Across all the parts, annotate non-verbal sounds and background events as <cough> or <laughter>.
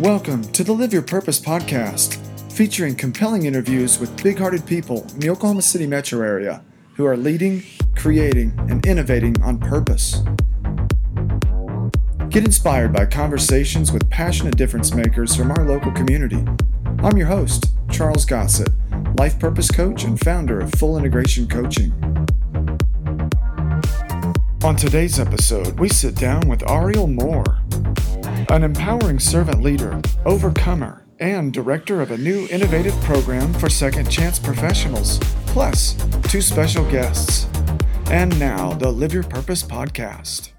Welcome to the Live Your Purpose podcast, featuring compelling interviews with big hearted people in the Oklahoma City metro area who are leading, creating, and innovating on purpose. Get inspired by conversations with passionate difference makers from our local community. I'm your host, Charles Gossett, life purpose coach and founder of Full Integration Coaching. On today's episode, we sit down with Ariel Moore, an empowering servant leader, overcomer, and director of a new innovative program for second chance professionals, plus two special guests. And now, the Live Your Purpose podcast.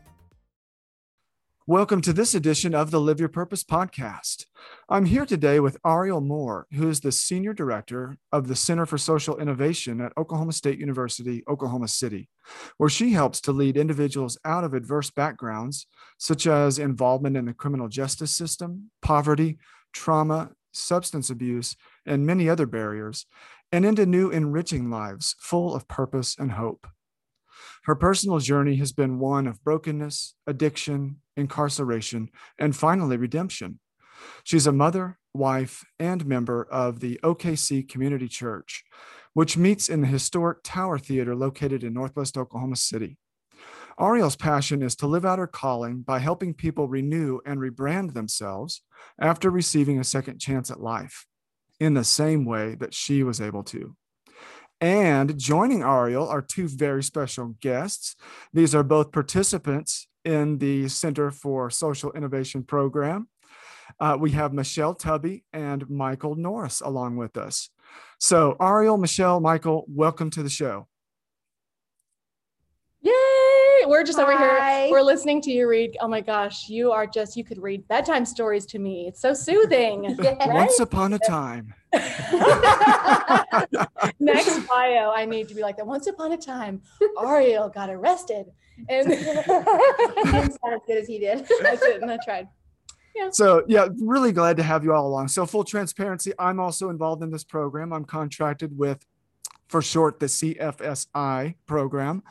Welcome to this edition of the Live Your Purpose podcast. I'm here today with Ariel Moore, who is the Senior Director of the Center for Social Innovation at Oklahoma State University, Oklahoma City, where she helps to lead individuals out of adverse backgrounds, such as involvement in the criminal justice system, poverty, trauma, substance abuse, and many other barriers, and into new enriching lives full of purpose and hope. Her personal journey has been one of brokenness, addiction, incarceration, and finally redemption. She's a mother, wife, and member of the OKC Community Church, which meets in the historic Tower Theater located in Northwest Oklahoma City. Ariel's passion is to live out her calling by helping people renew and rebrand themselves after receiving a second chance at life in the same way that she was able to. And joining Ariel are two very special guests. These are both participants in the Center for Social Innovation program. Uh, we have Michelle Tubby and Michael Norris along with us. So, Ariel, Michelle, Michael, welcome to the show. We're just over here. We're listening to you read. Oh my gosh, you are just, you could read bedtime stories to me. It's so soothing. <laughs> Once upon a time. <laughs> Next bio, I need to be like that. Once upon a time, Ariel got arrested. And <laughs> You didn't as good as he did. that's it. And I tried. Yeah. So, yeah, really glad to have you all along. So, full transparency, I'm also involved in this program. I'm contracted with, for short, the CFSI program,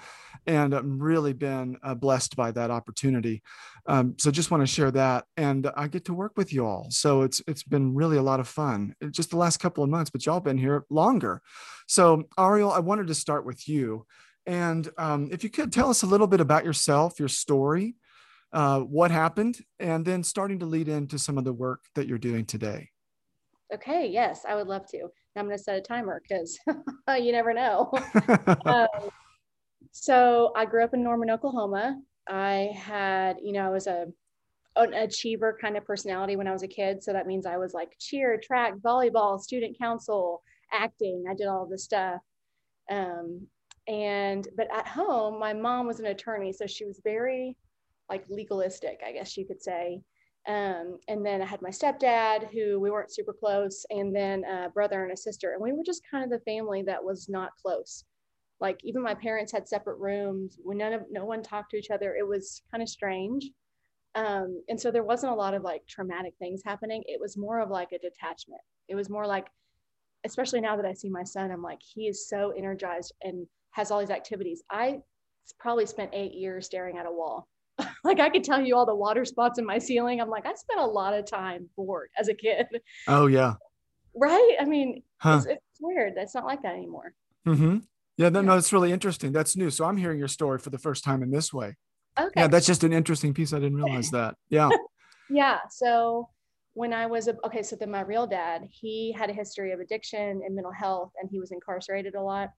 and I'm really been uh, blessed by that opportunity. Um, so, just want to share that, and I get to work with you all. So, it's it's been really a lot of fun. It's just the last couple of months, but y'all been here longer. So, Ariel, I wanted to start with you, and um, if you could tell us a little bit about yourself, your story uh, what happened, and then starting to lead into some of the work that you're doing today. Okay, yes, I would love to. I'm going to set a timer because <laughs> you never know. <laughs> um, so I grew up in Norman, Oklahoma. I had, you know, I was a an achiever kind of personality when I was a kid. So that means I was like cheer, track, volleyball, student council, acting. I did all this stuff. Um, and but at home, my mom was an attorney, so she was very like legalistic, I guess you could say. Um, and then I had my stepdad, who we weren't super close, and then a brother and a sister, and we were just kind of the family that was not close. Like even my parents had separate rooms. When none of no one talked to each other, it was kind of strange. Um, and so there wasn't a lot of like traumatic things happening. It was more of like a detachment. It was more like, especially now that I see my son, I'm like he is so energized and has all these activities. I probably spent eight years staring at a wall <laughs> like I could tell you all the water spots in my ceiling. I'm like, I spent a lot of time bored as a kid, oh yeah. <laughs> right? I mean, Huh. it's, it's weird. That's not like that anymore. Mm-hmm. Yeah. No, no, it's really interesting. That's new. So I'm hearing your story for the first time in this way. Okay. Yeah, that's just an interesting piece. I didn't realize that. Yeah. <laughs> Yeah. So when I was a, okay, so then my real dad, he had a history of addiction and mental health, and he was incarcerated a lot.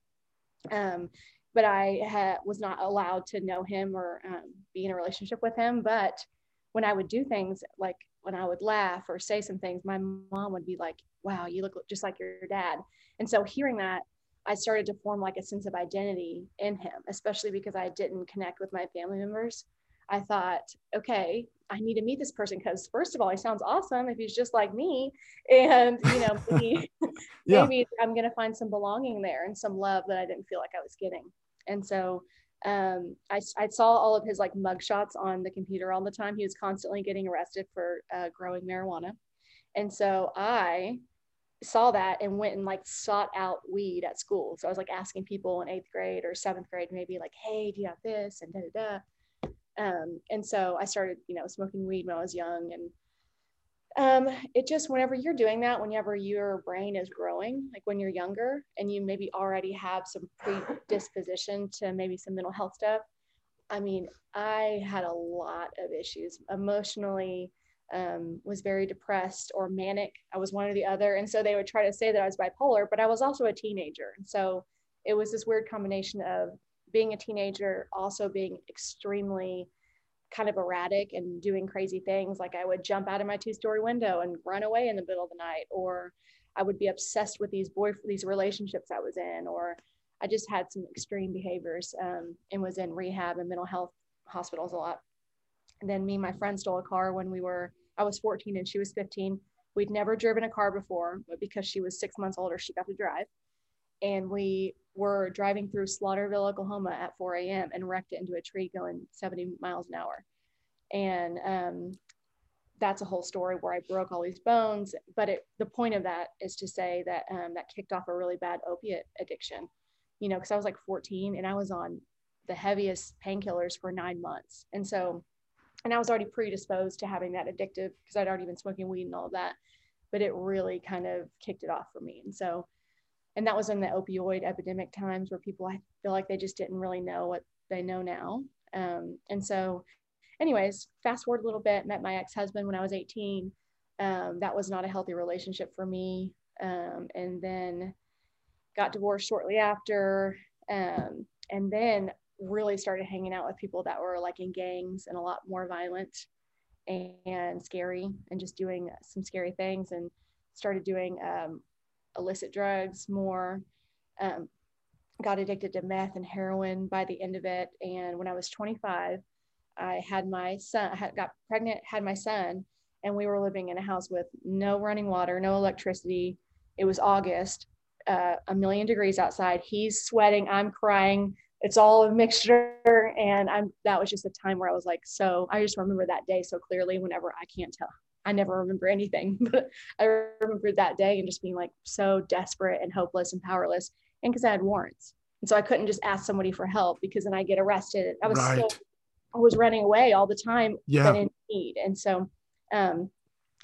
Um, but I ha- was not allowed to know him or um, be in a relationship with him. But when I would do things like when I would laugh or say some things, my mom would be like, "Wow, you look just like your dad." And so hearing that, I started to form like a sense of identity in him, especially because I didn't connect with my family members. I thought, okay, I need to meet this person because first of all, he sounds awesome if he's just like me, and you know, <laughs> maybe, Yeah. maybe I'm gonna find some belonging there and some love that I didn't feel like I was getting. And so um, I, I saw all of his like mug shots on the computer all the time. He was constantly getting arrested for uh, growing marijuana, and so I saw that and went and like sought out weed at school. So I was like asking people in eighth grade or seventh grade, maybe like, hey, do you have this? And da da da. Um, and so I started, you know, smoking weed when I was young and um, it just whenever you're doing that, whenever your brain is growing, like when you're younger and you maybe already have some predisposition to maybe some mental health stuff. I mean, I had a lot of issues emotionally, um, was very depressed or manic. I was one or the other. And so they would try to say that I was bipolar, but I was also a teenager. And so it was this weird combination of being a teenager, also being extremely kind of erratic and doing crazy things. Like I would jump out of my two story window and run away in the middle of the night, or I would be obsessed with these boy these relationships I was in, or I just had some extreme behaviors um, and was in rehab and mental health hospitals a lot. And then me and my friend stole a car when we were I was 14 and she was 15. We'd never driven a car before, but because she was six months older, she got to drive. And we were driving through Slaughterville, Oklahoma at 4 a.m. and wrecked it into a tree going 70 miles an hour. And um, that's a whole story where I broke all these bones. But it, the point of that is to say that um, that kicked off a really bad opiate addiction, you know, because I was like 14 and I was on the heaviest painkillers for nine months. And so and I was already predisposed to having that addictive because I'd already been smoking weed and all of that. But it really kind of kicked it off for me. And so, and that was in the opioid epidemic times where people, I feel like they just didn't really know what they know now. Um, and so, anyways, fast forward a little bit, met my ex husband when I was 18. Um, that was not a healthy relationship for me. Um, and then got divorced shortly after. Um, and then really started hanging out with people that were like in gangs and a lot more violent and, scary and just doing some scary things and started doing um, illicit drugs more um, got addicted to meth and heroin by the end of it. And when i was 25 i had my son had, got pregnant had my son and we were living in a house with no running water no electricity. It was august uh, a million degrees outside. He's sweating. I'm crying it's all a mixture and i'm that was just a time where i was like so i just remember that day so clearly whenever i can't tell i never remember anything <laughs> but i remember that day and just being like so desperate and hopeless and powerless and because i had warrants and so i couldn't just ask somebody for help because then i get arrested i was right. so i was running away all the time yeah. in need and so um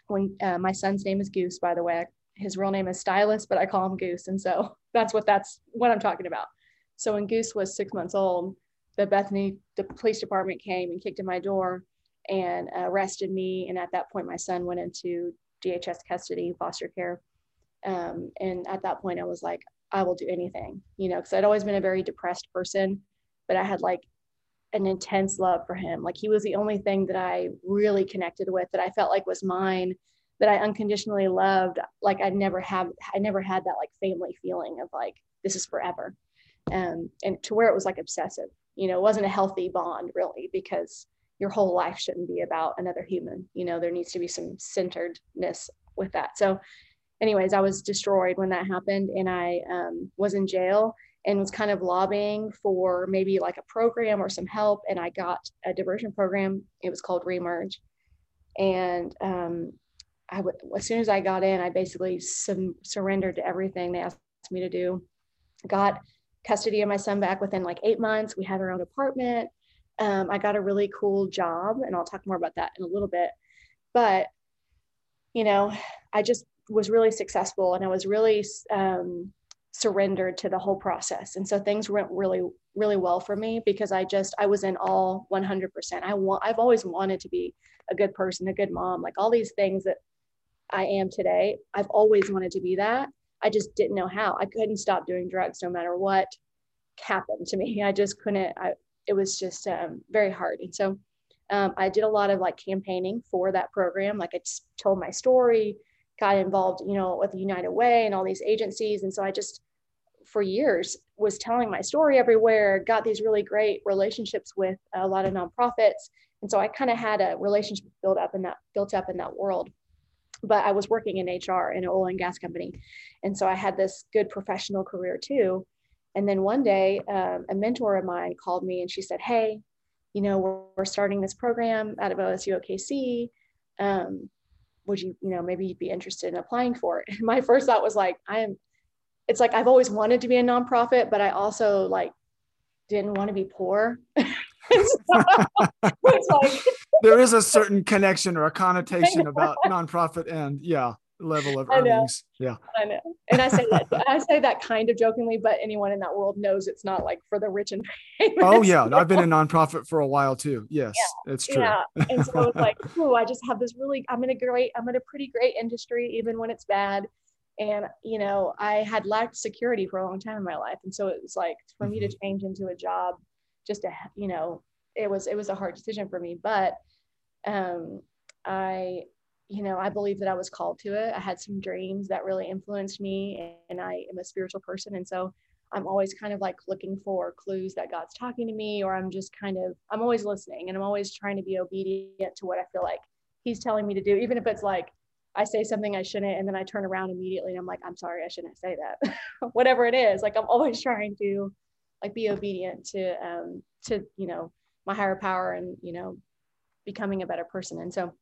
when uh, my son's name is goose by the way his real name is stylus but i call him goose and so <laughs> that's what that's what i'm talking about so when Goose was six months old, the Bethany the police department came and kicked in my door and arrested me. And at that point, my son went into DHS custody, foster care. Um, and at that point, I was like, I will do anything, you know, because I'd always been a very depressed person, but I had like an intense love for him. Like he was the only thing that I really connected with that I felt like was mine, that I unconditionally loved. Like I never have, I never had that like family feeling of like this is forever um, and to where it was like obsessive. You know, it wasn't a healthy bond really because your whole life shouldn't be about another human. You know, there needs to be some centeredness with that. So, anyways, I was destroyed when that happened, and I um, was in jail and was kind of lobbying for maybe like a program or some help. And I got a diversion program. It was called Remerge, and um, I w- as soon as I got in, I basically some surrendered to everything they asked me to do. Got custody of my son back within like eight months. We had our own apartment. Um, I got a really cool job, and I'll talk more about that in a little bit. But, you know, I just was really successful and I was really um, surrendered to the whole process. And so things went really, really well for me because I just, I was in all 100%. I want, I've always wanted to be a good person, a good mom, like all these things that I am today. I've always wanted to be that. I just didn't know how. I couldn't stop doing drugs no matter what happened to me. <laughs> I just couldn't. I, it was just um, very hard. And so um, I did a lot of like campaigning for that program. Like I just told my story, got involved, you know, with United Way and all these agencies. And so I just, for years, was telling my story everywhere. Got these really great relationships with a lot of nonprofits. And so I kind of had a relationship built up in that built up in that world but I was working in HR in an oil and gas company. And so I had this good professional career too. And then one day, um, a mentor of mine called me and she said, Hey, you know, we're, we're starting this program out of OSU OKC. Um, would you, you know, maybe you'd be interested in applying for it? And <laughs> my first thought was like, I am, it's like I've always wanted to be a nonprofit, but I also like didn't want to be poor. <laughs> it's like <laughs> there is a certain connection or a connotation about nonprofit and yeah level of earnings. Yeah. I know. And I say that I say that kind of jokingly, but anyone in that world knows it's not like for the rich and famous. Oh yeah. I've been in nonprofit for a while too. Yes, yeah. it's true. Yeah. <laughs> And so it's like, oh, I just have this really I'm in a great, I'm in a pretty great industry, even when it's bad. And you know, I had lacked security for a long time in my life. And so it was like for mm-hmm. me to mm-hmm. change into a job, just a you know, it was it was a hard decision for me. But um I you know, I believe that I was called to it. I had some dreams that really influenced me, and I am a spiritual person. And so I'm always kind of like looking for clues that God's talking to me, or I'm just kind of, I'm always listening and I'm always trying to be obedient to what I feel like He's telling me to do, even if it's like I say something I shouldn't, and then I turn around immediately and I'm like, I'm sorry, I shouldn't say that. <laughs> Whatever it is, like I'm always trying to like be obedient to, um, to, you know, my higher power and, you know, becoming a better person. And so,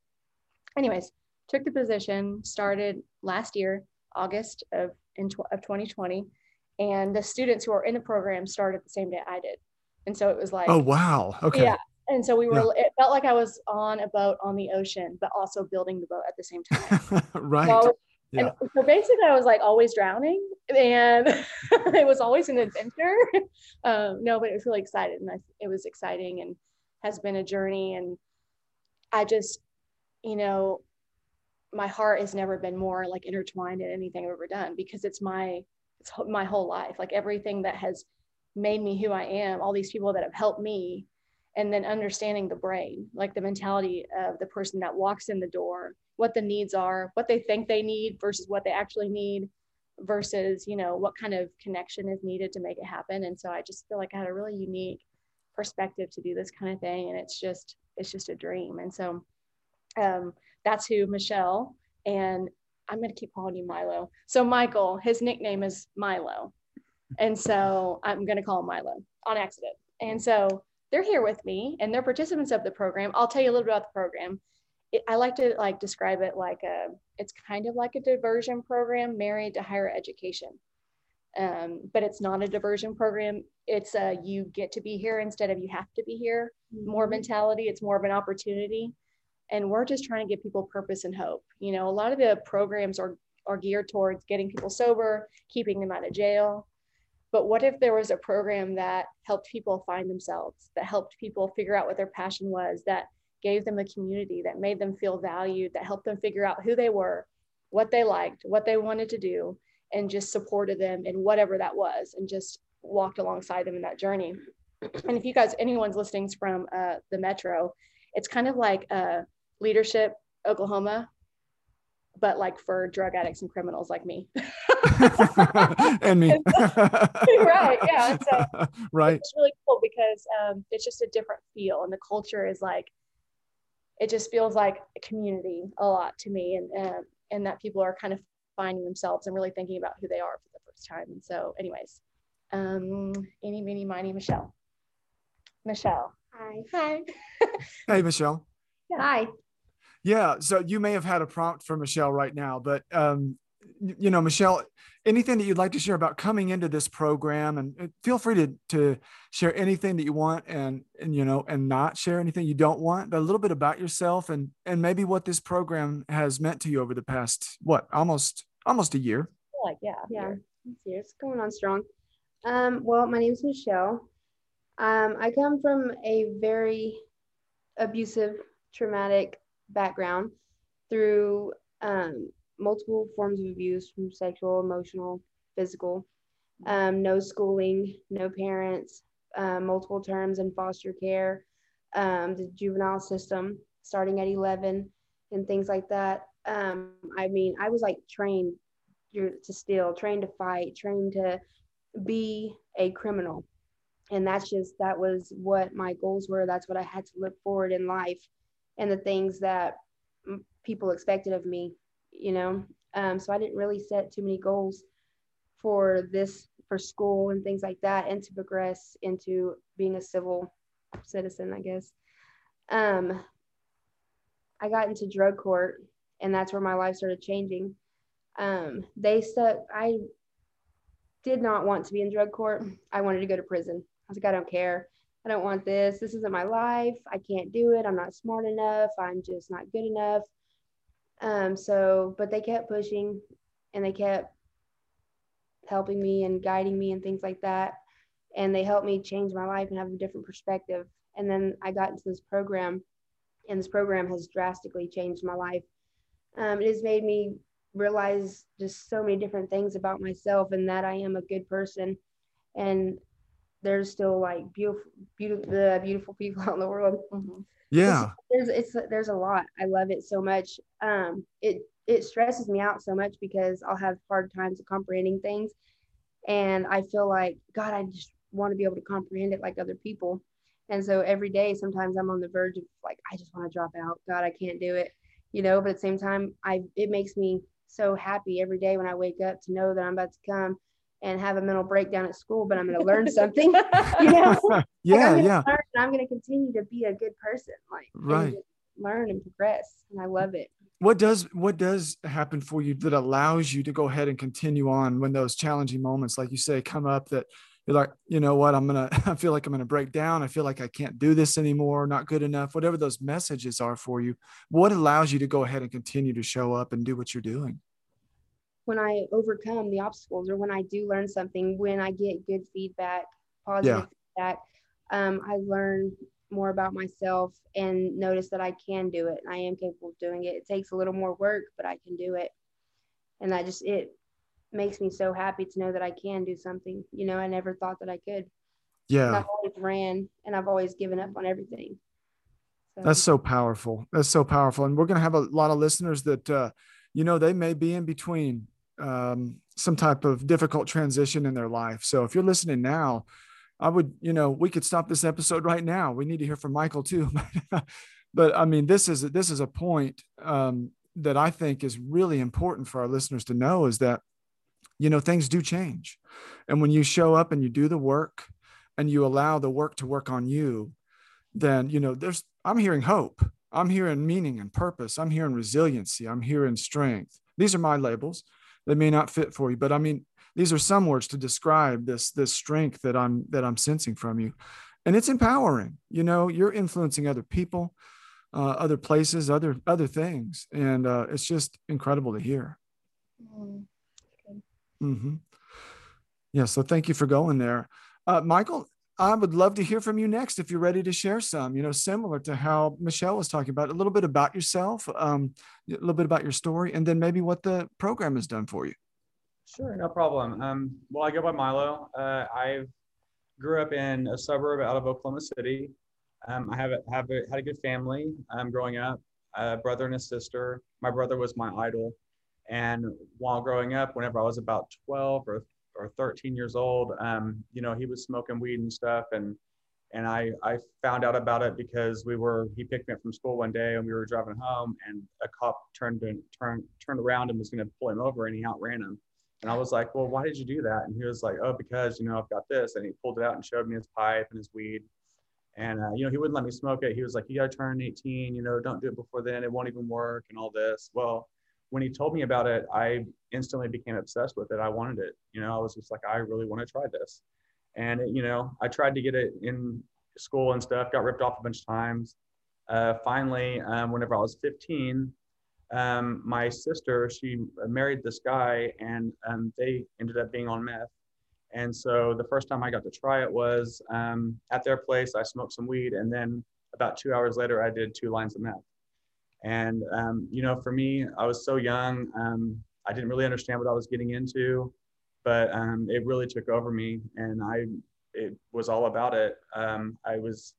anyways, took the position, started last year, August of, in, of 2020. And the students who are in the program started the same day I did. And so it was like, oh, wow. Okay. Yeah. And so we were, yeah. it felt like I was on a boat on the ocean, but also building the boat at the same time. <laughs> right. So yeah. And so basically, I was like always drowning, and <laughs> it was always an adventure. <laughs> Um, no, but it was really excited, and I, it was exciting, and has been a journey. And I just, you know, my heart has never been more like intertwined in anything I've ever done because it's my it's my whole life. Like everything that has made me who I am, all these people that have helped me, and then understanding the brain, like the mentality of the person that walks in the door, what the needs are, what they think they need versus what they actually need, versus you know what kind of connection is needed to make it happen. And so I just feel like I had a really unique perspective to do this kind of thing, and it's just it's just a dream. And so um, that's who Michelle and I'm going to keep calling you Milo. So Michael, his nickname is Milo. And so I'm going to call him Milo on accident. And so they're here with me and they're participants of the program. I'll tell you a little bit about the program. It, I like to like describe it like a, it's kind of like a diversion program married to higher education. Um, but it's not a diversion program. It's a you get to be here instead of you have to be here. More mm-hmm. mentality. It's more of an opportunity and we're just trying to give people purpose and hope you know a lot of the programs are are geared towards getting people sober keeping them out of jail but what if there was a program that helped people find themselves that helped people figure out what their passion was that gave them a community that made them feel valued that helped them figure out who they were what they liked what they wanted to do and just supported them in whatever that was and just walked alongside them in that journey <clears throat> and if you guys anyone's listening from uh, the metro it's kind of like uh, leadership Oklahoma, but like for drug addicts and criminals like me. <laughs> and me. <laughs> right. Yeah. So <laughs> right. It's really cool because um, it's just a different feel, and the culture is like, it just feels like a community a lot to me, and and, and that people are kind of finding themselves and really thinking about who they are for the first time. And so, anyways, um, any, mini, miny, Michelle. Michelle. Hi. Hi. <laughs> hey, Michelle. Yeah. Hi. Yeah. So you may have had a prompt for Michelle right now, but um, you know, Michelle, anything that you'd like to share about coming into this program, and feel free to to share anything that you want, and and you know, and not share anything you don't want, but a little bit about yourself, and and maybe what this program has meant to you over the past what almost almost a year. Like yeah, yeah, it's going on strong. Um, well, my name is Michelle. Um, I come from a very abusive, traumatic background through um, multiple forms of abuse from sexual, emotional, physical, um, no schooling, no parents, uh, multiple terms in foster care, um, the juvenile system starting at 11 and things like that. Um, I mean, I was like trained to steal, trained to fight, trained to be a criminal. And that's just, that was what my goals were. That's what I had to look forward in life and the things that people expected of me, you know. Um, so I didn't really set too many goals for this for school and things like that, and to progress into being a civil citizen, I guess. Um, I got into drug court, and that's where my life started changing. Um, they said I did not want to be in drug court. I wanted to go to prison. I was like, I don't care. I don't want this. This isn't my life. I can't do it. I'm not smart enough. I'm just not good enough. Um, so, but they kept pushing and they kept helping me and guiding me and things like that. And they helped me change my life and have a different perspective. And then I got into this program, and this program has drastically changed my life. Um, it has made me realize just so many different things about myself and that I am a good person. And there's still like beautiful, beautiful, the beautiful people <laughs> out in the world. Mm-hmm. Yeah, it's, there's it's there's a lot. I love it so much. Um, it it stresses me out so much because I'll have hard times comprehending things, and I feel like God, I just want to be able to comprehend it like other people. And so every day, sometimes I'm on the verge of like, I just want to drop out. God, I can't do it, you know. But at the same time, I it makes me so happy every day when I wake up to know that I'm about to come and have a mental breakdown at school, but I'm going to learn <laughs> something. you know, yeah, <laughs> like I'm yeah. Learn, I'm going to continue to be a good person, like right. And learn and progress, and I love it. What does what does happen for you that allows you to go ahead and continue on when those challenging moments, like you say, come up that you're like, you know what, I'm gonna, <laughs> I feel like I'm gonna break down. I feel like I can't do this anymore, not good enough, whatever those messages are for you. What allows you to go ahead and continue to show up and do what you're doing? When I overcome the obstacles or when I do learn something, when I get good feedback, positive yeah. feedback, um, I learn more about myself and notice that I can do it. I am capable of doing it. It takes a little more work, but I can do it. And I just, it makes me so happy to know that I can do something. You know, I never thought that I could. Yeah. And I've always ran and I've always given up on everything. So. That's so powerful. That's so powerful. And we're going to have a lot of listeners that, uh, you know, they may be in between um, some type of difficult transition in their life. So if you're listening now, I would, you know, we could stop this episode right now. We need to hear from Michael too. <laughs> but I mean, this is this is a point um, that I think is really important for our listeners to know is that you know, things do change. And when you show up and you do the work and you allow the work to work on you, then, you know, there's, I'm hearing hope. I'm hearing meaning and purpose. I'm hearing resiliency. I'm hearing strength. These are my labels. They may not fit for you, but I mean, these are some words to describe this, this strength that I'm, that I'm sensing from you. And it's empowering. You know, you're influencing other people, uh, other places, other, other things. And uh, it's just incredible to hear. Mm. Mm-hmm. Yeah. So thank you for going there. Uh, Michael, I would love to hear from you next if you're ready to share some, you know, similar to how Michelle was talking about a little bit about yourself, um, a little bit about your story, and then maybe what the program has done for you. Sure, no problem. Um, well, I go by Milo. Uh, I grew up in a suburb out of Oklahoma City. Um, I have, a, have a, had a good family um, growing up, a brother and a sister. My brother was my idol. And while growing up, whenever I was about 12 or, or 13 years old, um, you know, he was smoking weed and stuff. And, and I, I found out about it because we were, he picked me up from school one day and we were driving home and a cop turned, and turned, turned around and was going to pull him over and he outran him. And I was like, well, why did you do that? And he was like, oh, because, you know, I've got this. And he pulled it out and showed me his pipe and his weed. And, uh, you know, he wouldn't let me smoke it. He was like, you got to turn 18, you know, don't do it before then. It won't even work and all this. Well, when he told me about it, I instantly became obsessed with it. I wanted it. You know, I was just like, I really want to try this. And, it, you know, I tried to get it in school and stuff, got ripped off a bunch of times. Uh, finally, um, whenever I was 15, um, my sister, she married this guy and um, they ended up being on meth. And so the first time I got to try it was um, at their place, I smoked some weed. And then about two hours later, I did two lines of meth. And, um, you know, for me, I was so young. Um, I didn't really understand what I was getting into, but um, it really took over me. And I, it was all about it. Um, I was,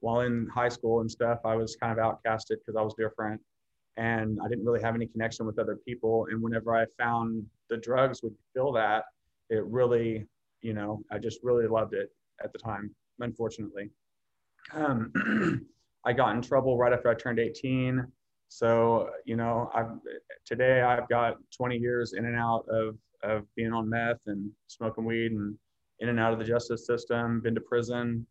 while in high school and stuff, I was kind of outcasted because I was different and I didn't really have any connection with other people. And whenever I found the drugs would fill that, it really, you know, I just really loved it at the time, unfortunately. Um, <clears throat> I got in trouble right after I turned 18. So, you know, I've today I've got 20 years in and out of, of being on meth and smoking weed and in and out of the justice system, been to prison.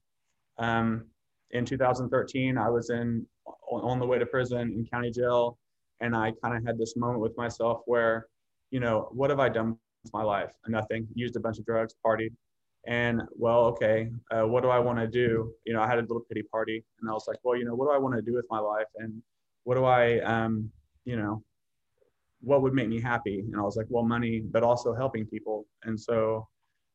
Um, in 2013, I was in on the way to prison in county jail, and I kind of had this moment with myself where, you know, what have I done with my life? Nothing. Used a bunch of drugs, partied, And well, okay, uh, what do I want to do? You know, I had a little pity party, and I was like, well, you know, what do I want to do with my life, and what do I, um, you know, what would make me happy? And I was like, well, money, but also helping people. And so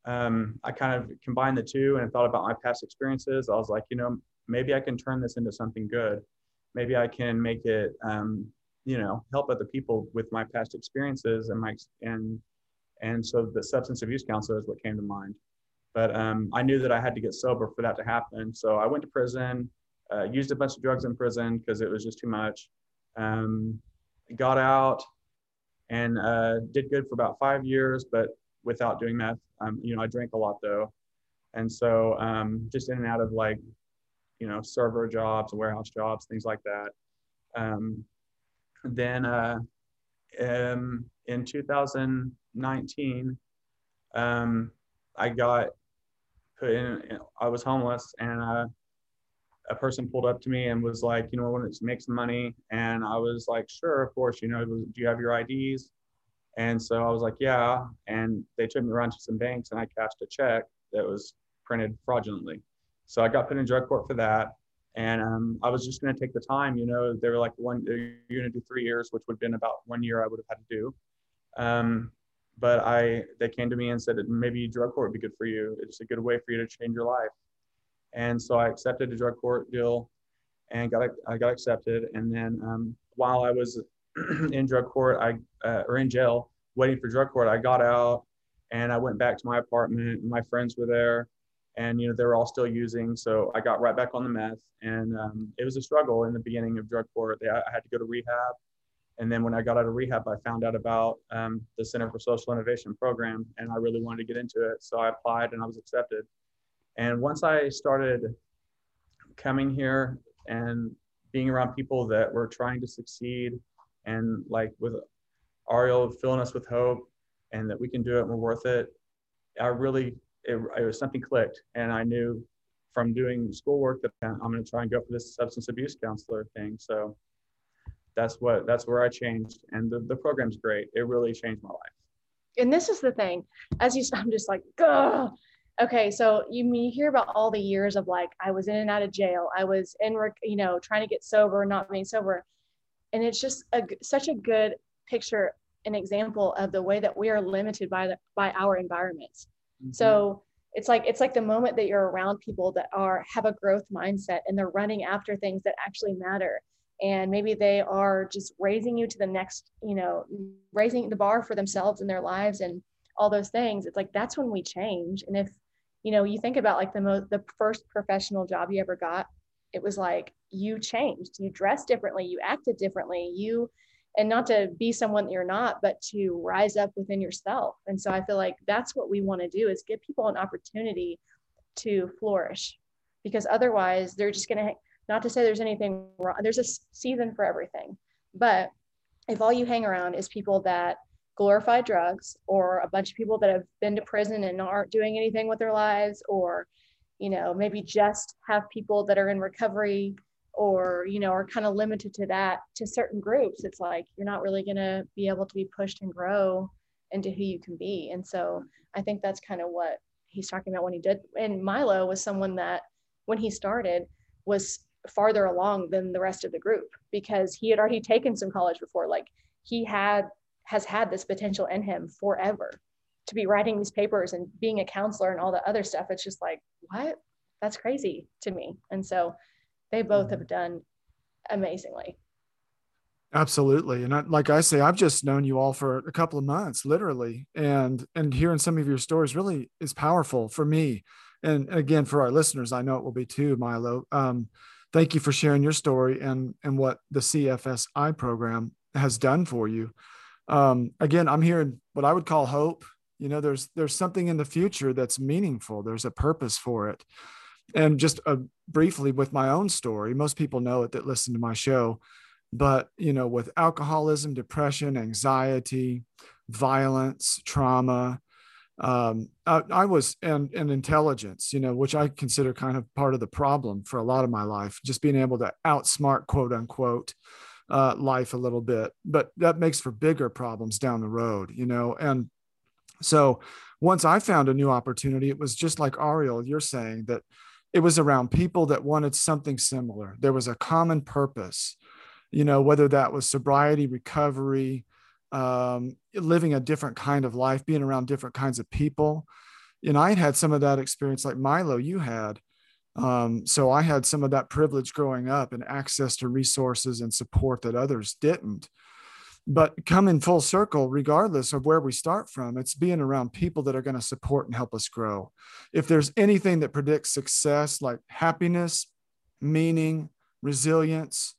um, I kind of combined the two and thought about my past experiences. I was like, you know, maybe I can turn this into something good. Maybe I can make it, um, you know, help other people with my past experiences and my and and so the substance abuse counselor is what came to mind. But um, I knew that I had to get sober for that to happen. So I went to prison, uh, used a bunch of drugs in prison because it was just too much. Um, got out and uh, did good for about five years, but without doing meth. Um, you know, I drank a lot though, and so um, just in and out of like, you know, server jobs, warehouse jobs, things like that. Um, then uh, um, in 2019, um, I got put in. I was homeless, and uh, a person pulled up to me and was like, you know, I want to make some money, and I was like, sure, of course. You know, do you have your IDs? And so I was like, yeah. And they took me around to some banks and I cashed a check that was printed fraudulently. So I got put in drug court for that. And um, I was just going to take the time, you know, they were like, one, you're going to do three years, which would have been about one year I would have had to do. Um, but I, they came to me and said, maybe drug court would be good for you. It's a good way for you to change your life. And so I accepted a drug court deal and got, I got accepted. And then um, while I was <clears throat> in drug court, I uh, or in jail waiting for drug court. I got out and I went back to my apartment. My friends were there, and you know they were all still using. So I got right back on the meth, and um, it was a struggle in the beginning of drug court. They, I had to go to rehab, and then when I got out of rehab, I found out about um, the Center for Social Innovation program, and I really wanted to get into it. So I applied, and I was accepted. And once I started coming here and being around people that were trying to succeed and like with Ariel filling us with hope and that we can do it and we're worth it. I really, it, it was something clicked. And I knew from doing schoolwork that I'm going to try and go for this substance abuse counselor thing. So that's what, that's where I changed. And the, the program's great. It really changed my life. And this is the thing, as you, I'm just like! Okay so you, you hear about all the years of like i was in and out of jail i was in work, you know trying to get sober not being sober and it's just a, such a good picture an example of the way that we are limited by the by our environments mm-hmm. so it's like it's like the moment that you're around people that are have a growth mindset and they're running after things that actually matter and maybe they are just raising you to the next you know raising the bar for themselves in their lives and all those things it's like that's when we change and if you know you think about like the most the first professional job you ever got it was like you changed you dressed differently you acted differently you and not to be someone that you're not but to rise up within yourself. And so i feel like that's what we want to do is give people an opportunity to flourish. Because otherwise they're just going to not to say there's anything wrong there's a season for everything. But if all you hang around is people that glorify drugs or a bunch of people that have been to prison and aren't doing anything with their lives or you know maybe just have people that are in recovery or you know are kind of limited to that to certain groups it's like you're not really going to be able to be pushed and grow into who you can be. And so i think that's kind of what he's talking about when he did and milo was someone that when he started was farther along than the rest of the group because he had already taken some college before like he had has had this potential in him forever to be writing these papers and being a counselor and all the other stuff. It's just like what? That's crazy to me. And so they both have done amazingly. Absolutely. And I, like i say i've just known you all for a couple of months literally. And and hearing some of your stories really is powerful for me. And again for our listeners i know it will be too milo. Um, thank you for sharing your story and and what the cfsi program has done for you um, again i'm hearing what i would call hope. You know there's there's something in the future that's meaningful. There's a purpose for it. And just uh, briefly with my own story most people know it that listen to my show but you know with alcoholism depression anxiety violence trauma um, I, I, was and, and intelligence you know which i consider kind of part of the problem for a lot of my life just being able to outsmart quote unquote uh, life a little bit but that makes for bigger problems down the road you know and so once I found a new opportunity, it was just like Ariel, you're saying that it was around people that wanted something similar. There was a common purpose, you know, whether that was sobriety, recovery, um, living a different kind of life, being around different kinds of people. And I had some of that experience like Milo, you had. Um, so I had some of that privilege growing up and access to resources and support that others didn't. But coming full circle, regardless of where we start from, it's being around people that are going to support and help us grow. If there's anything that predicts success, like happiness, meaning, resilience,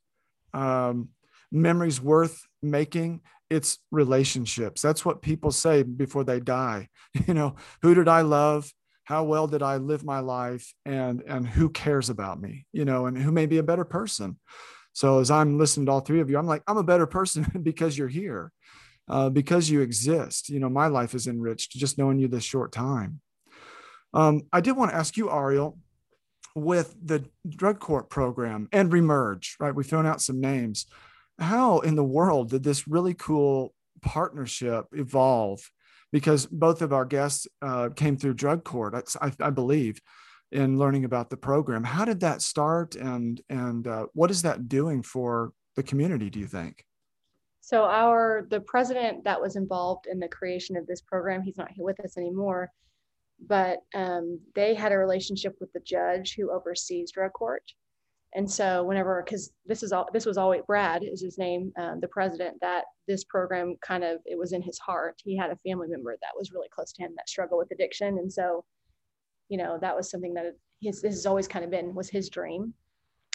um, memories worth making, it's relationships. That's what people say before they die. <laughs> You know, who did I love? How well did i live my life and and who cares about me you know and who may be a better person. So as i'm listening to all three of you i'm like i'm a better person <laughs> because you're here uh, because you exist. You know my life is enriched just knowing you this short time. Um, i did want to ask you ariel with the drug court program and remerge right? We've thrown out some names. How in the world did this really cool partnership evolve because both of our guests uh, came through drug court, I, I, believe, in learning about the program. How did that start, and and uh, what is that doing for the community? Do you think? So our the president that was involved in the creation of this program, he's not with us anymore, but um, they had a relationship with the judge who oversees drug court, and so whenever, because this is all, this was always Brad is his name, um, the president. That this program kind of it was in his heart. He had a family member that was really close to him that struggled with addiction, and so, you know, that was something that his this has always kind of been was his dream.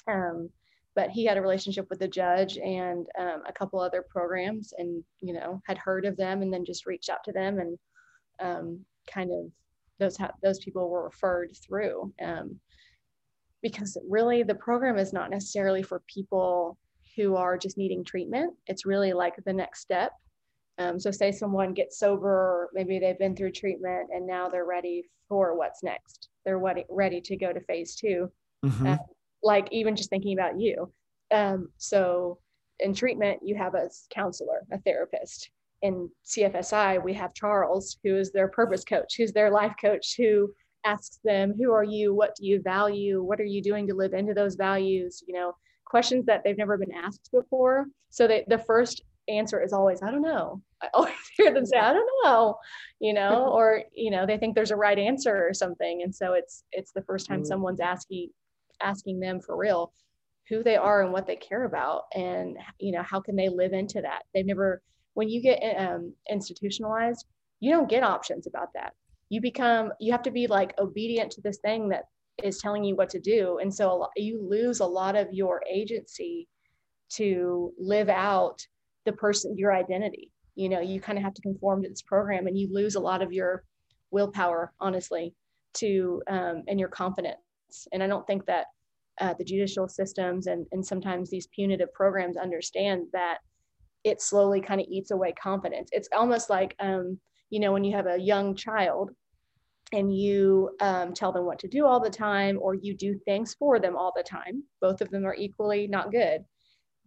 Um, but he had a relationship with the judge and um, a couple other programs, and you know, had heard of them, and then just reached out to them, and um, kind of those those people were referred through. Um, because really the program is not necessarily for people who are just needing treatment. It's really like the next step. Um, so, say someone gets sober, maybe they've been through treatment and now they're ready for what's next. They're ready, ready to go to phase 2 mm-hmm. um, like even just thinking about you. Um, so, in treatment, you have a counselor, a therapist. In CFSI, we have Charles, who is their purpose coach, who's their life coach, who asks them who are you? What do you value? What are you doing to live into those values? You know questions that they've never been asked before. So they, the first answer is always i don't know. I <laughs> always hear them say i don't know you know <laughs> or you know they think there's a right answer or something. And so it's it's the first time mm-hmm. someone's asking asking them for real who they are and what they care about and you know how can they live into that. They've never when you get um, institutionalized you don't get options about that you become you have to be like obedient to this thing that is telling you what to do. And so you lose a lot of your agency to live out the person your identity. You know you kind of have to conform to this program and you lose a lot of your willpower honestly to um, and your confidence. And i don't think that uh, the judicial systems and, and sometimes these punitive programs understand that it slowly kind of eats away confidence. It's almost like um, you know when you have a young child and you um, tell them what to do all the time or you do things for them all the time both of them are equally not good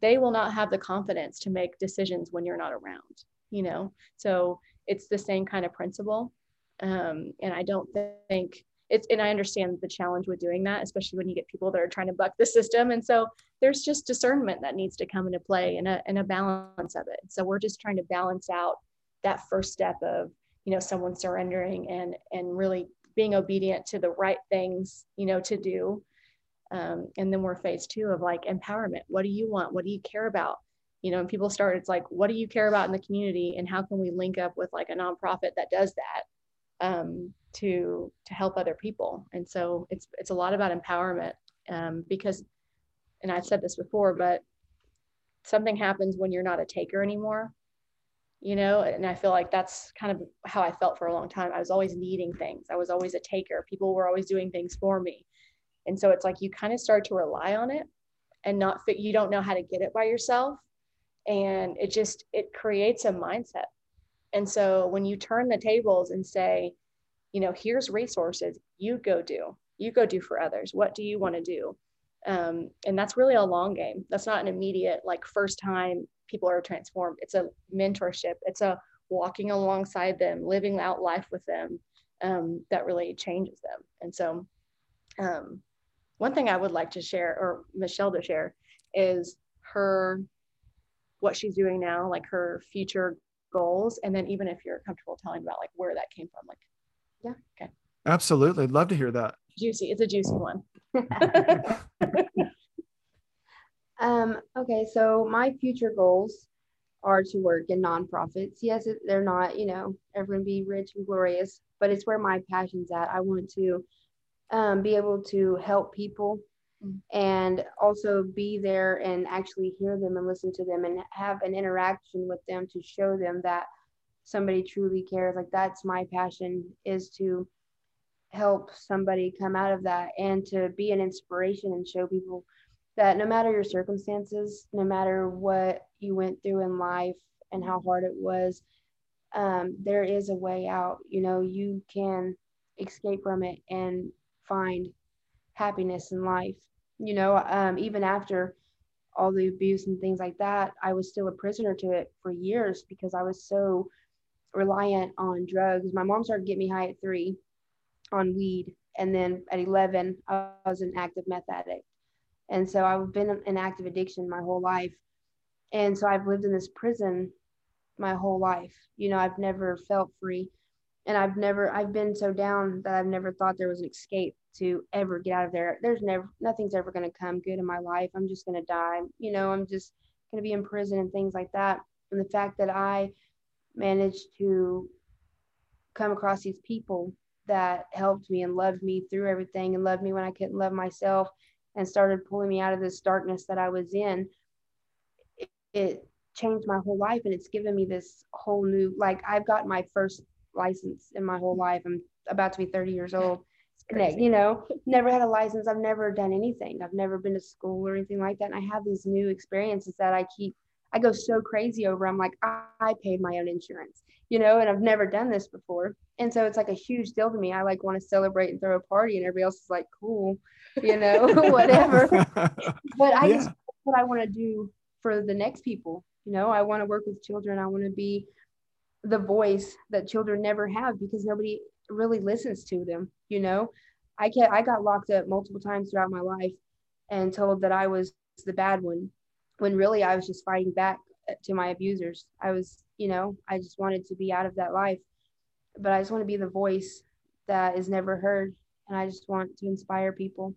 they will not have the confidence to make decisions when you're not around you know? So it's the same kind of principle um, and i don't think it's and i understand the challenge with doing that especially when you get people that are trying to buck the system and so there's just discernment that needs to come into play and a, and a balance of it. So we're just trying to balance out that first step of you know someone surrendering and and really being obedient to the right things you know to do. Um, and then we're phase two of like empowerment. What do you want? What do you care about? You know and people start it's like what do you care about in the community? And how can we link up with like a nonprofit that does that um, to to help other people? And so it's it's a lot about empowerment um, because and i've said this before but something happens when you're not a taker anymore you know and i feel like that's kind of how i felt for a long time. I was always needing things. I was always a taker. People were always doing things for me. And so it's like you kind of start to rely on it and not fit you don't know how to get it by yourself. And it just it creates a mindset. And so when you turn the tables and say you know here's resources you go do you go do for others. What do you want to do? Um, and that's really a long game. That's not an immediate like first time people are transformed it's a mentorship it's a walking alongside them living out life with them um, that really changes them. And so, um, one thing I would like to share, or Michelle to share, is her what she's doing now, like her future goals, and then even if you're comfortable telling about like where that came from, like, yeah, okay, absolutely, I'd love to hear that. Juicy, it's a juicy one. <laughs> <laughs> um. Okay, so my future goals are to work in nonprofits. Yes, they're not, you know, ever going to be rich and glorious, but it's where my passion's at. I want to um, be able to help people mm. and also be there and actually hear them and listen to them and have an interaction with them to show them that somebody truly cares. Like that's my passion is to help somebody come out of that and to be an inspiration and show people that no matter your circumstances, no matter what you went through in life and how hard it was, um, there is a way out. You know, you can escape from it and find happiness in life. You know, um, even after all the abuse and things like that, I was still a prisoner to it for years because I was so reliant on drugs. My mom started getting me high at three on weed. And then at 11, I was an active meth addict. And so I've been in active addiction my whole life. And so I've lived in this prison my whole life. You know, I've never felt free. And I've never, I've been so down that I've never thought there was an escape to ever get out of there. There's never, nothing's ever going to come good in my life. I'm just going to die. You know, I'm just going to be in prison and things like that. And the fact that I managed to come across these people that helped me and loved me through everything and loved me when I couldn't love myself and started pulling me out of this darkness that I was in, it, it changed my whole life and it's given me this whole new like I've got my first license in my whole life. I'm about to be 30 years old. You know, never had a license. I've never done anything. I've never been to school or anything like that. And I have these new experiences that I keep I go so crazy over. I'm like, I, I paid my own insurance, you know, and I've never done this before. And so it's like a huge deal to me. I like want to celebrate and throw a party, and everybody else is like, cool, you know, <laughs> whatever. <laughs> but I yeah. just what I want to do for the next people. You know, I want to work with children. I want to be the voice that children never have because nobody really listens to them. You know, I get I got locked up multiple times throughout my life and told that I was the bad one when really I was just fighting back uh, to my abusers. I was, you know, I just wanted to be out of that life. But I just want to be the voice that is never heard. And I just want to inspire people.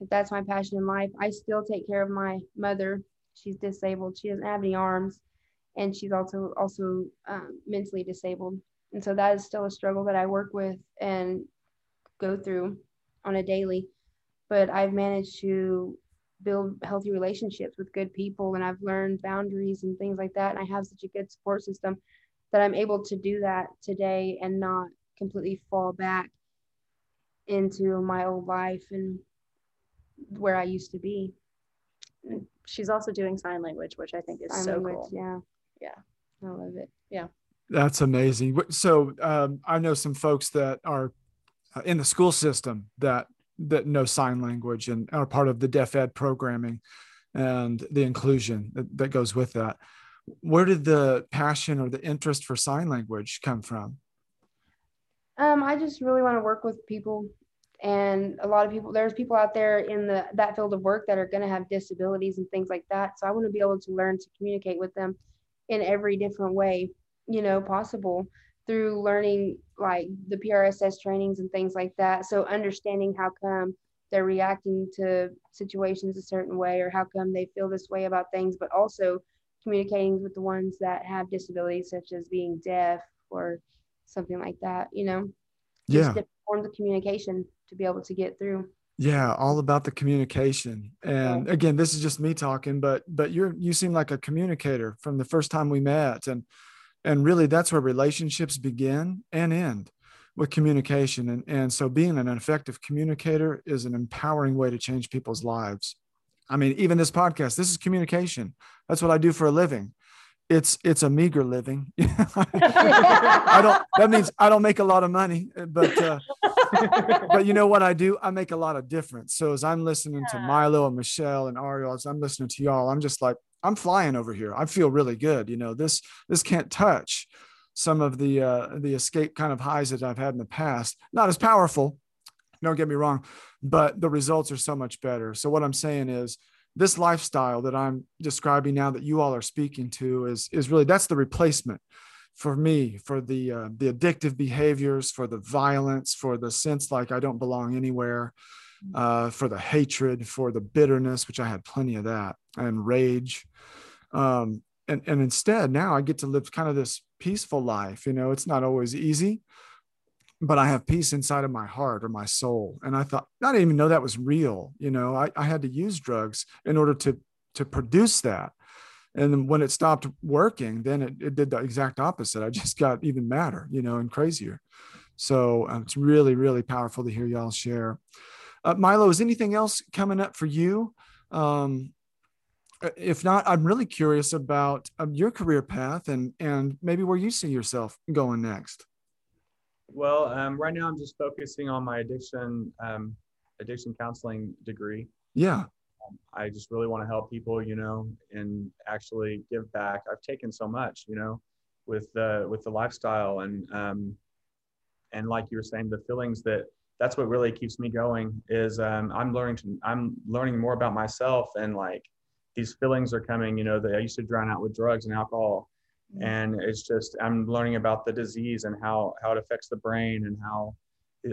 If that's my passion in life. I still take care of my mother. She's disabled. She doesn't have any arms. And she's also also um, mentally disabled. And so that is still a struggle that I work with and go through on a daily. But I've managed to build healthy relationships with good people and I've learned boundaries and things like that. And I have such a good support system that I'm able to do that today and not completely fall back into my old life and where I used to be. She's also doing sign language, which I think is sign so language, cool. Yeah. Yeah. I love it. Yeah. That's amazing. So um, I know some folks that are uh, in the school system that that know sign language and are part of the deaf ed programming and the inclusion that, that goes with that. Where did the passion or the interest for sign language come from? Um, I just really want to work with people and a lot of people there's people out there in the that field of work that are going to have disabilities and things like that so i want to be able to learn to communicate with them in every different way you know possible through learning like the PRSS trainings and things like that. So understanding how come they're reacting to situations a certain way or how come they feel this way about things, but also communicating with the ones that have disabilities such as being deaf or something like that, you know. Yeah. Just forms of communication to be able to get through. Yeah, all about the communication. And yeah. again, this is just me talking, but but you're you seem like a communicator from the first time we met and and really that's where relationships begin and end with communication. And, and so being an effective communicator is an empowering way to change people's lives. I mean even this podcast this is communication. That's what i do for a living. It's it's a meager living. <laughs> I don't that means i don't make a lot of money but uh, <laughs> but you know what i do? I make a lot of difference. So as i'm listening yeah. to milo and michelle and ariel as i'm listening to y'all i'm just like I'm flying over here. I feel really good. You know, this this can't touch. some of the uh, the escape kind of highs that I've had in the past. Not as powerful, don't get me wrong, but the results are so much better. So what I'm saying is this lifestyle that I'm describing now that you all are speaking to is is really that's the replacement for me for the uh, the addictive behaviors, for the violence, for the sense like I don't belong anywhere, uh, for the hatred, for the bitterness, which I had plenty of that, and rage. Um, and, and instead, now I get to live kind of this peaceful life. You know, it's not always easy, but I have peace inside of my heart or my soul. And I thought, I didn't even know that was real. You know, I, I had to use drugs in order to to produce that. And then when it stopped working, then it, it did the exact opposite. I just got even madder, you know, and crazier. So um, it's really, really powerful to hear y'all share. Uh, Milo, is anything else coming up for you? Um, uh, if not, I'm really curious about um, your career path and and maybe where you see yourself going next. Well, um, right now I'm just focusing on my addiction um, addiction counseling degree. Yeah. Um, I just really want to help people, you know, and actually give back. I've taken so much, you know, with the with the lifestyle and um, and like you were saying, the feelings that that's what really keeps me going is um, I'm learning to I'm learning more about myself and like these feelings are coming, you know, that I used to drown out with drugs and alcohol. Mm-hmm. And it's just, I'm learning about the disease and how, how it affects the brain and how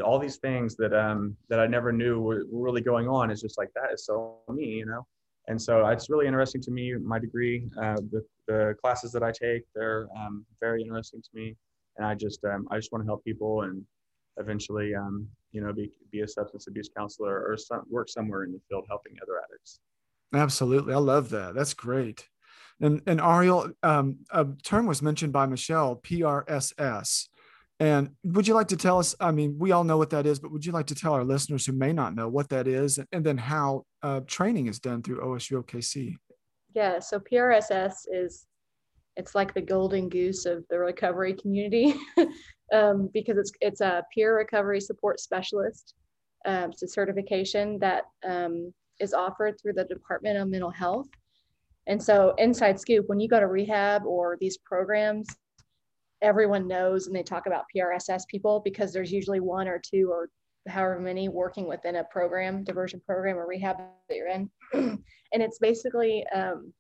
all these things that, um, that I never knew were, were really going on. It's just like, that is so me, you know? And so it's really interesting to me, my degree, uh, the, the classes that I take, they're um, very interesting to me. And I just, um, I just want to help people and eventually, um, you know, be, be a substance abuse counselor or some, work somewhere in the field helping other addicts. Absolutely. I love that. That's great. And, and Ariel, um, a term was mentioned by Michelle, PRSS. And would you like to tell us? I mean, we all know what that is, but would you like to tell our listeners who may not know what that is and, and then how uh, training is done through OSU OKC? Yeah, so PRSS is it's like the golden goose of the recovery community <laughs> um, because it's it's a peer recovery support specialist. Um, a certification that um, is offered through the Department of Mental Health. And so, inside scoop, when you go to rehab or these programs, everyone knows and they talk about PRSS people because there's usually one or two or however many working within a program, diversion program or rehab that you're in. <clears throat> and it's basically um,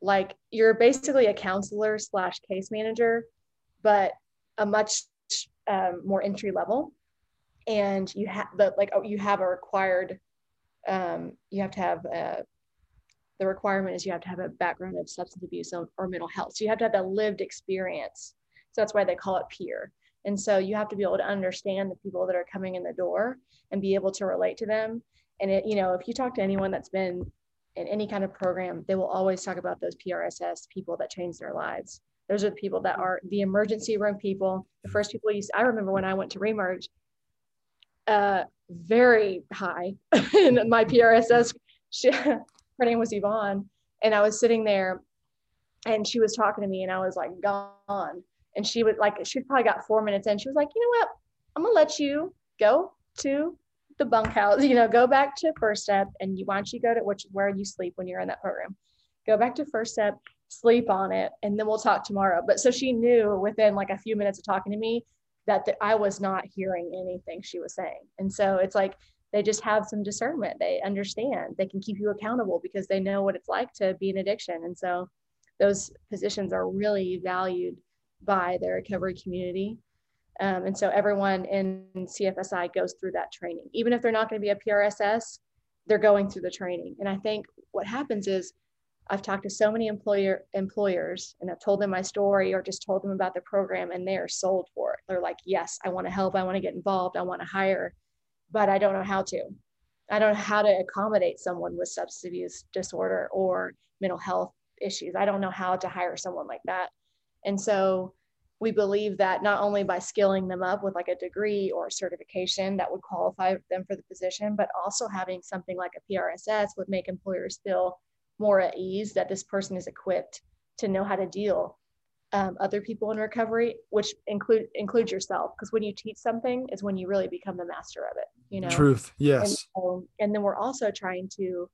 like you're basically a counselor slash case manager, but a much um, more entry level. And you have the like oh, you have a required um, you have to have a, the requirement is you have to have a background of substance abuse or, or mental health. So you have to have a lived experience. So that's why they call it peer. And so you have to be able to understand the people that are coming in the door and be able to relate to them. And it, you know, if you talk to anyone that's been in any kind of program, they will always talk about those PRSS people that change their lives. Those are the people that are the emergency room people. The first people you, I remember when I went to Remerge, uh, very high <laughs> in my PRSS. She, <laughs> her name was Yvonne, and I was sitting there, and she was talking to me, and I was like gone. And she would like she probably got four minutes in. She was like, you know what? I'm gonna let you go to the bunkhouse. You know, go back to first step, and you why don't you go to which where you sleep when you're in that program? Go back to first step, sleep on it, and then we'll talk tomorrow. But so she knew within like a few minutes of talking to me that the, I was not hearing anything she was saying. And so it's like they just have some discernment. They understand. They can keep you accountable because they know what it's like to be in addiction. And so those positions are really valued by the recovery community. Um, and so everyone in CFSI goes through that training. Even if they're not going to be a PRSS, they're going through the training. And I think what happens is I've talked to so many employer employers and I've told them my story or just told them about the program and they are sold for it. They're like, yes, I want to help. I want to get involved. I want to hire, but I don't know how to. I don't know how to accommodate someone with substance abuse disorder or mental health issues. I don't know how to hire someone like that. And so we believe that not only by skilling them up with like a degree or a certification that would qualify them for the position, but also having something like a PRSS would make employers feel more at ease that this person is equipped to know how to deal um, other people in recovery which include include yourself because when you teach something is when you really become the master of it you know truth yes and, so, and then we're also trying to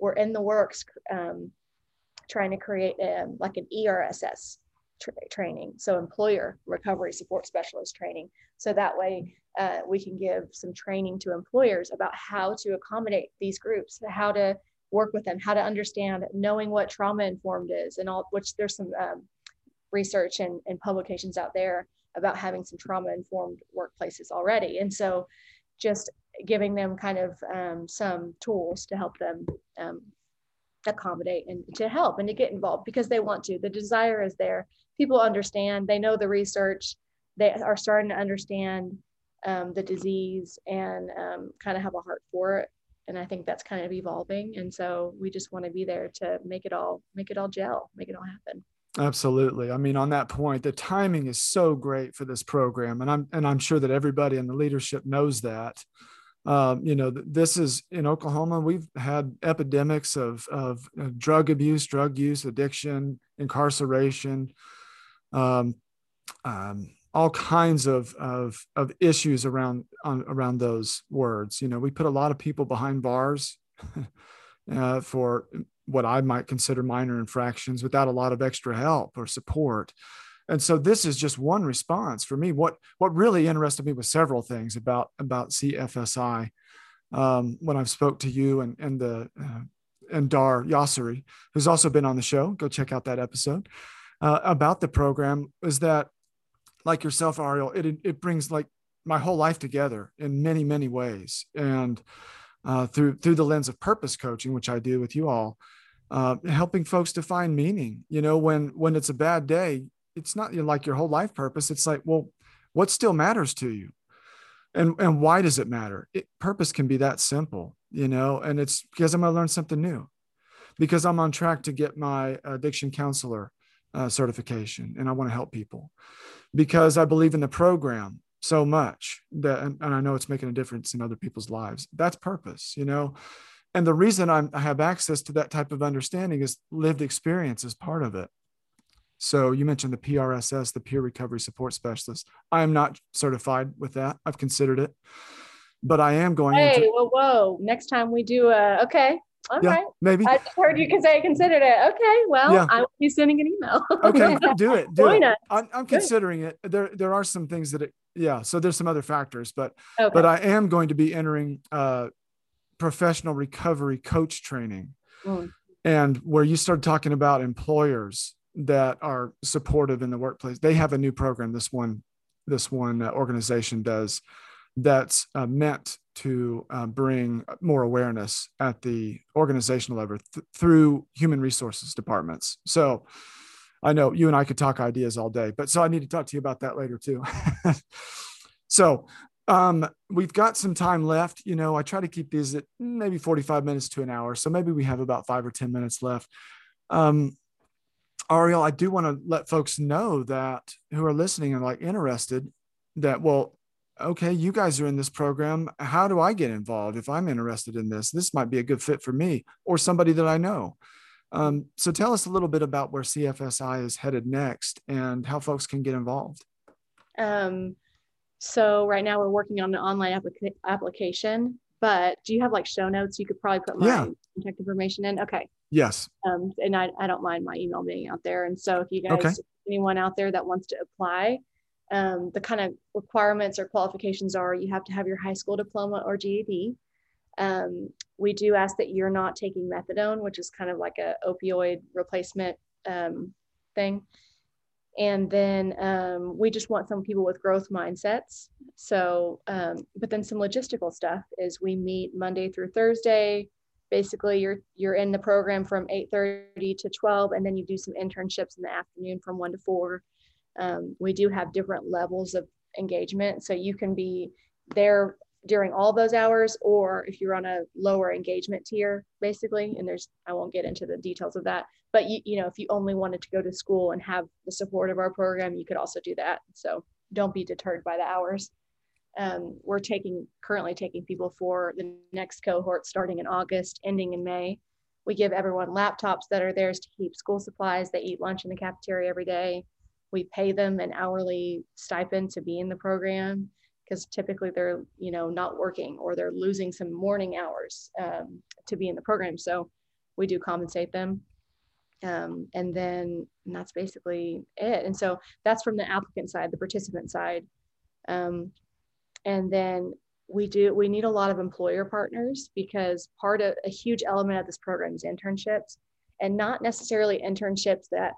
we're in the works um, trying to create a, um, like an erss tra- training. So employer recovery support specialist training. So that way uh, we can give some training to employers about how to accommodate these groups, how to work with them, how to understand knowing what trauma informed is and all, which there's some um, research and, and publications out there about having some trauma informed workplaces already. And so just giving them kind of um, some tools to help them um, accommodate and to help and to get involved because they want to. The desire is there. People understand, they know the research, they are starting to understand um, the disease and um, kind of have a heart for it. And I think that's kind of evolving. And so we just want to be there to make it all, make it all gel, make it all happen. Absolutely. I mean, on that point, the timing is so great for this program, and I'm and I'm sure that everybody in the leadership knows that. Um, you know, this is in Oklahoma. We've had epidemics of of drug abuse, drug use, addiction, incarceration, um, um, all kinds of of of issues around on, around those words. You know, we put a lot of people behind bars. <laughs> Uh, for what I might consider minor infractions without a lot of extra help or support. And so this is just one response for me. What what really interested me was several things about about CFSI um, when I've spoke to you and and the uh, and Dar Yasseri, who's also been on the show. Go check out that episode uh, about the program. Is that like yourself, Ariel? It it brings like my whole life together in many many ways, and uh, through through the lens of purpose coaching, which I do with you all uh, helping folks to find meaning. You know, when when it's a bad day, it's not you know, like your whole life purpose. It's like, well, what still matters to you, and and why does it matter? It, purpose can be that simple, you know. And it's because I'm going to learn something new, because I'm on track to get my addiction counselor uh, certification, and I want to help people, because I believe in the program so much that, and, and I know it's making a difference in other people's lives. That's purpose, you know? And the reason I'm, i have access to that type of understanding is lived experience is part of it. So you mentioned the prss the peer recovery support specialist. I am not certified with that. I've considered it. But i am going hey into, whoa whoa. Next time we do a okay all yeah, right. maybe. I heard you can say i considered it. Okay well yeah. i will be sending an email. <laughs> Okay do it do it. I'm, I'm considering it. There there are some things that it yeah so there's some other factors but okay. but i am going to be entering uh professional recovery coach training. Mm. and where you started talking about employers that are supportive in the workplace they have a new program this one this one uh, organization does that's uh, meant to uh, bring more awareness at the organizational level th- through human resources departments so i know you and i could talk ideas all day but so i need to talk to you about that later too <laughs> so um, we've got some time left. You know, I try to keep these at maybe 45 minutes to an hour. So maybe we have about five or 10 minutes left. Um, Ariel, I do want to let folks know that who are listening and like interested that, well, okay, you guys are in this program. How do I get involved if I'm interested in this? This might be a good fit for me or somebody that I know. Um, so tell us a little bit about where CFSI is headed next and how folks can get involved. Um, so right now we're working on an online applica- application, but do you have like show notes? You could probably put my yeah. contact information in. Okay. Yes. Um, and I, I don't mind my email being out there. And so if you guys, okay. anyone out there that wants to apply, um, the kind of requirements or qualifications are you have to have your high school diploma or GED. Um, we do ask that you're not taking methadone, which is kind of like a opioid replacement um, thing. And then um, we just want some people with growth mindsets. So, um, but then some logistical stuff is we meet Monday through Thursday. Basically, you're you're in the program from 8:30 to 12, and then you do some internships in the afternoon from one to four. Um, we do have different levels of engagement, so you can be there during all those hours or if you're on a lower engagement tier basically and there's i won't get into the details of that but you, you know if you only wanted to go to school and have the support of our program you could also do that. So don't be deterred by the hours. Um, we're taking currently taking people for the next cohort starting in august ending in may. We give everyone laptops that are theirs to keep school supplies. They eat lunch in the cafeteria every day we pay them an hourly stipend to be in the program because typically they're you know not working or they're losing some morning hours um, to be in the program so we do compensate them um, and then and that's basically it. And so that's from the applicant side, the participant side. Um, and then we do we need a lot of employer partners because part of a huge element of this program is internships and not necessarily internships that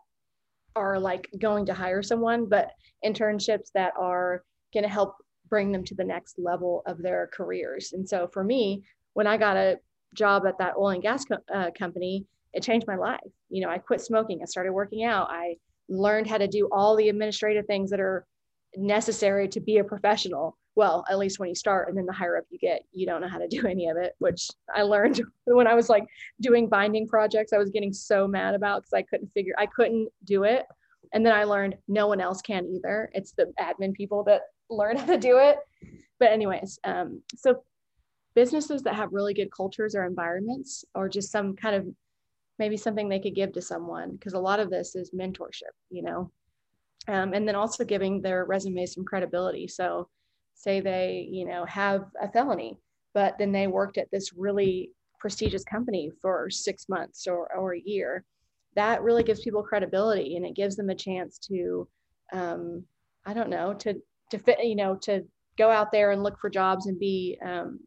are like going to hire someone but internships that are going to help bring them to the next level of their careers. And so for me when i got a job at that oil and gas co- uh, company it changed my life. You know i quit smoking i started working out i learned how to do all the administrative things that are necessary to be a professional well at least when you start and then the higher up you get you don't know how to do any of it which i learned <laughs> when i was like doing binding projects i was getting so mad about because i couldn't figure i couldn't do it. And then i learned no one else can either. It's the admin people that learn how to do it. But anyways um, so businesses that have really good cultures or environments or just some kind of maybe something they could give to someone because a lot of this is mentorship you know? Um, and then also giving their resumes some credibility. So say they you know have a felony but then they worked at this really prestigious company for six months or, or a year that really gives people credibility and it gives them a chance to um, i don't know to to fit you know to go out there and look for jobs and be um,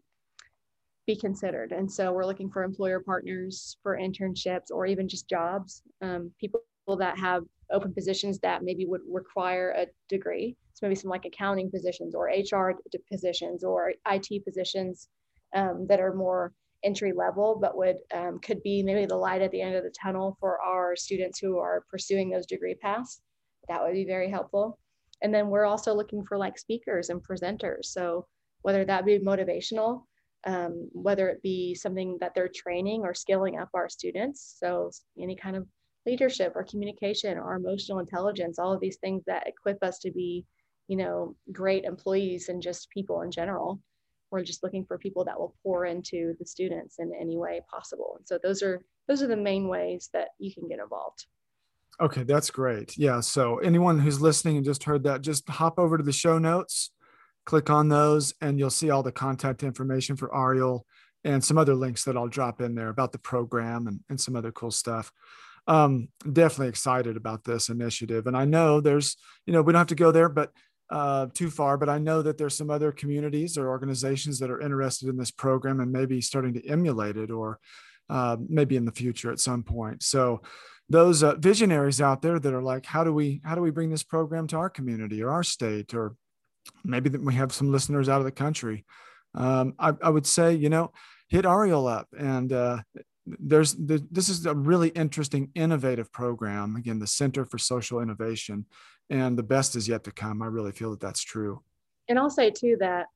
be considered. And so we're looking for employer partners for internships or even just jobs um, people that have open positions that maybe would require a degree. So maybe some like accounting positions or hr positions or it positions um, that are more entry level but would um, could be maybe the light at the end of the tunnel for our students who are pursuing those degree paths. That would be very helpful. And then we're also looking for like speakers and presenters. So whether that be motivational um, whether it be something that they're training or skilling up our students. So any kind of leadership or communication or emotional intelligence all of these things that equip us to be you know great employees and just people in general. We're just looking for people that will pour into the students in any way possible. And so those are those are the main ways that you can get involved. Okay that's great. Yeah so anyone who's listening and just heard that just hop over to the show notes click on those and you'll see all the contact information for ariel and some other links that i'll drop in there about the program and, and some other cool stuff um, definitely excited about this initiative. And I know there's, you know, we don't have to go there, but uh, too far, but I know that there's some other communities or organizations that are interested in this program and maybe starting to emulate it or uh, maybe in the future at some point. So those uh, visionaries out there that are like, how do we how do we bring this program to our community or our state or maybe that we have some listeners out of the country. Um, I, I, would say, you know, hit Ariel up and uh, there's the, this is a really interesting innovative program again the center for social innovation and the best is yet to come. I really feel that that's true. And i'll say too that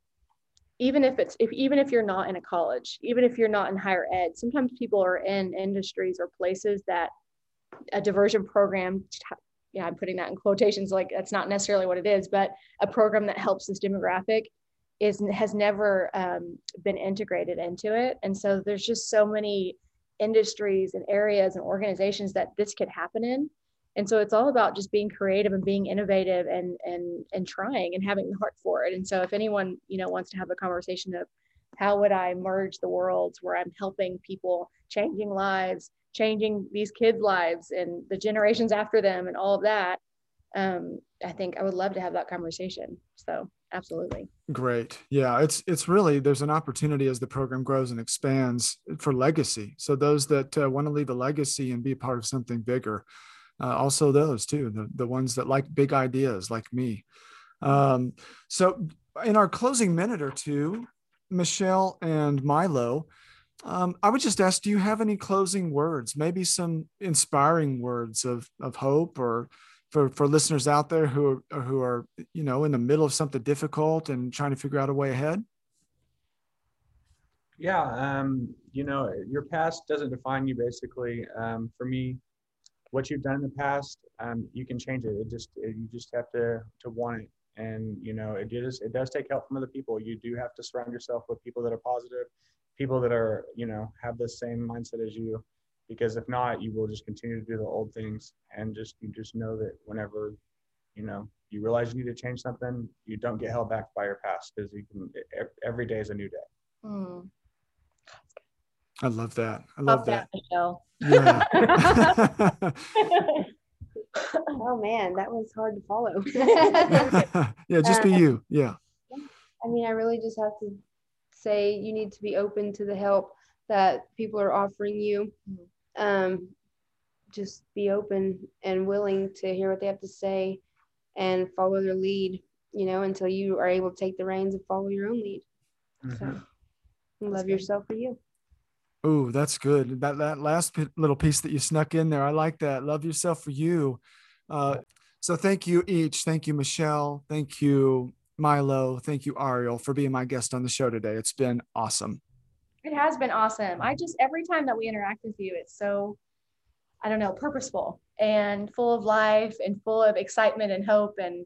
even if it's if even if you're not in a college even if you're not in higher ed sometimes people are in industries or places that a diversion program yeah i'm putting that in quotations like that's not necessarily what it is but a program that helps this demographic is has never um, been integrated into it. And so there's just so many industries and areas and organizations that this could happen in. And so it's all about just being creative and being innovative and and and trying and having the heart for it. And so if anyone you know wants to have a conversation of how would i merge the worlds where i'm helping people changing lives changing these kids lives and the generations after them and all of that um, i think i would love to have that conversation. So absolutely. Great. Yeah it's it's really there's an opportunity as the program grows and expands for legacy. So those that uh, want to leave a legacy and be part of something bigger uh, also those too the, the ones that like big ideas like me. Um, so in our closing minute or two michelle and milo um, i would just ask do you have any closing words maybe some inspiring words of of hope or for for listeners out there who are who are you know in the middle of something difficult and trying to figure out a way ahead? Yeah um, you know your past doesn't define you basically. Um, for me what you've done in the past um, you can change it. It just it, you just have to to want it. And you know it does it does take help from other people. You do have to surround yourself with people that are positive people that are you know have the same mindset as you because if not you will just continue to do the old things and just you just know that whenever you know you realize you need to change something you don't get held back by your past because you can every day is a new day mm. I love that. I love Pop that. Michelle. Yeah. <laughs> Oh man, that was hard to follow. <laughs> <laughs> yeah, just be Uh, you. Yeah. I mean, I really just have to say you need to be open to the help that people are offering you. Um, just be open and willing to hear what they have to say and follow their lead, you know, until you are able to take the reins and follow your own lead. Mhm. So love good. yourself for you. Oh, that's good. That that last pi- little piece that you snuck in there, I like that. Love yourself for you. Uh, so thank you each. Thank you, Michelle. Thank you, Milo. Thank you, Ariel, for being my guest on the show today. It's been awesome. It has been awesome. I just every time that we interact with you, it's so I don't know, purposeful and full of life and full of excitement and hope and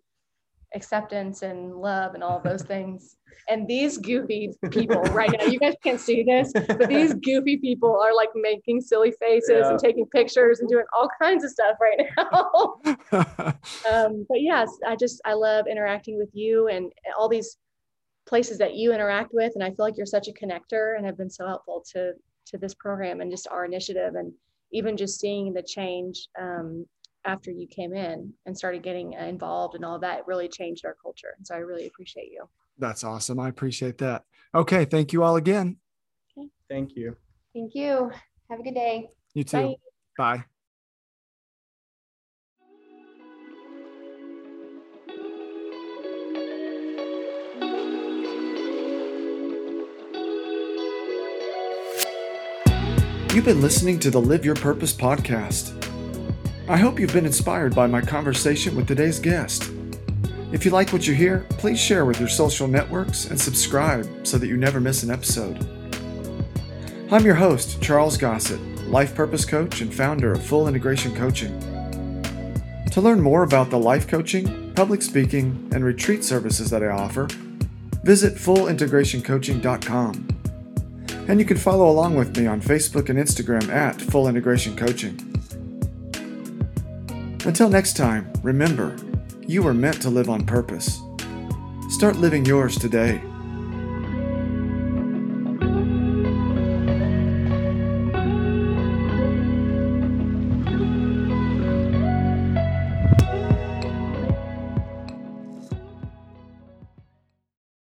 acceptance and love and all those <laughs> things. And these goofy people <laughs> right now, you guys can't see this, but these <laughs> goofy people are like making silly faces Yeah. and taking pictures and doing all kinds of stuff right now. um, but yes, I just I love interacting with you and all these places that you interact with, and I feel like you're such a connector and have been so helpful to to this program and just our initiative, and even just seeing the change um, after you came in and started getting involved and all that really changed our culture. And so I really appreciate you. that's awesome. I appreciate that. Okay. Thank you all again. Okay. Thank you. Thank you. Have a good day. You too. Bye. Bye. You've been listening to the Live Your Purpose podcast. I hope you've been inspired by my conversation with today's guest. If you like what you hear, please share with your social networks and subscribe so that you never miss an episode. I'm your host, Charles Gossett, life purpose coach and founder of Full Integration Coaching. To learn more about the life coaching, public speaking, and retreat services that I offer, visit fullintegrationcoaching.com. And you can follow along with me on Facebook and Instagram at Full Integration Coaching. Until next time, remember, you are meant to live on purpose. Start living yours today.